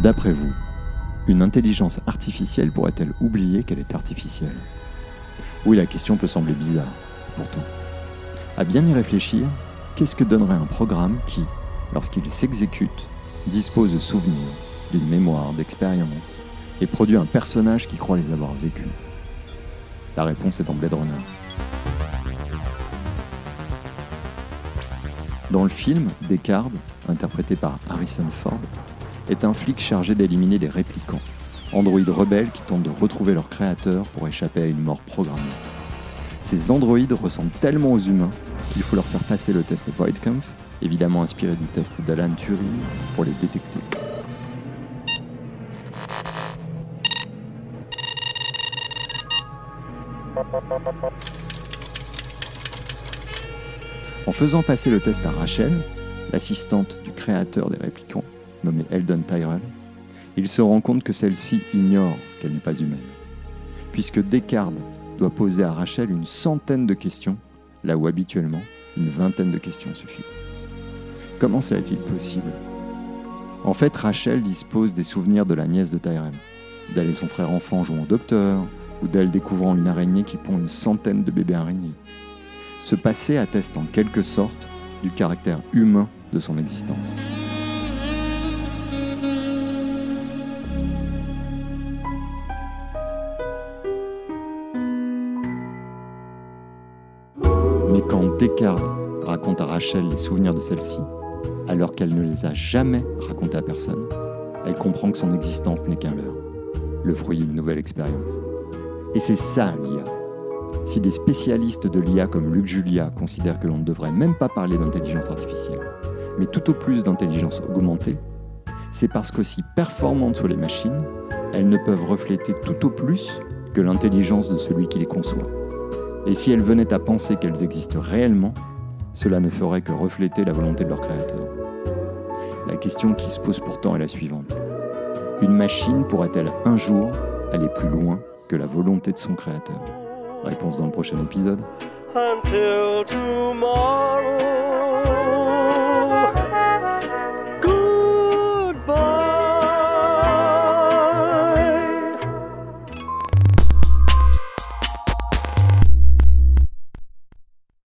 D'après vous, une intelligence artificielle pourrait-elle oublier qu'elle est artificielle? Oui, la question peut sembler bizarre, pourtant. À bien y réfléchir, qu'est-ce que donnerait un programme qui, lorsqu'il s'exécute, dispose de souvenirs, d'une mémoire, d'expériences, et produit un personnage qui croit les avoir vécus? La réponse est dans Blade Runner. Dans le film, Descartes, interprété par Harrison Ford, est un flic chargé d'éliminer les réplicants, androïdes rebelles qui tentent de retrouver leur créateur pour échapper à une mort programmée. Ces androïdes ressemblent tellement aux humains qu'il faut leur faire passer le test Voidkampf, évidemment inspiré du test d'Alan Turing, pour les détecter. En faisant passer le test à Rachel, l'assistante du créateur des réplicants, nommée Eldon Tyrell, il se rend compte que celle-ci ignore qu'elle n'est pas humaine. Puisque Descartes doit poser à Rachel une centaine de questions, là où habituellement une vingtaine de questions suffit. Comment cela est-il possible? En fait, Rachel dispose des souvenirs de la nièce de Tyrell, d'elle et son frère enfant jouant au docteur, ou d'elle découvrant une araignée qui pond une centaine de bébés araignées. Ce passé atteste en quelque sorte du caractère humain de son existence. Mais quand Descartes raconte à Rachel les souvenirs de celle-ci, alors qu'elle ne les a jamais racontés à personne, elle comprend que son existence n'est qu'un leurre, le fruit d'une nouvelle expérience. Et c'est ça l'IA. Si des spécialistes de l'IA comme Luc Julia considèrent que l'on ne devrait même pas parler d'intelligence artificielle, mais tout au plus d'intelligence augmentée, c'est parce qu'aussi performantes soient les machines, elles ne peuvent refléter tout au plus que l'intelligence de celui qui les conçoit. Et si elles venaient à penser qu'elles existent réellement, cela ne ferait que refléter la volonté de leur créateur. La question qui se pose pourtant est la suivante. Une machine pourrait-elle un jour aller plus loin que la volonté de son créateur? Réponse dans le prochain épisode.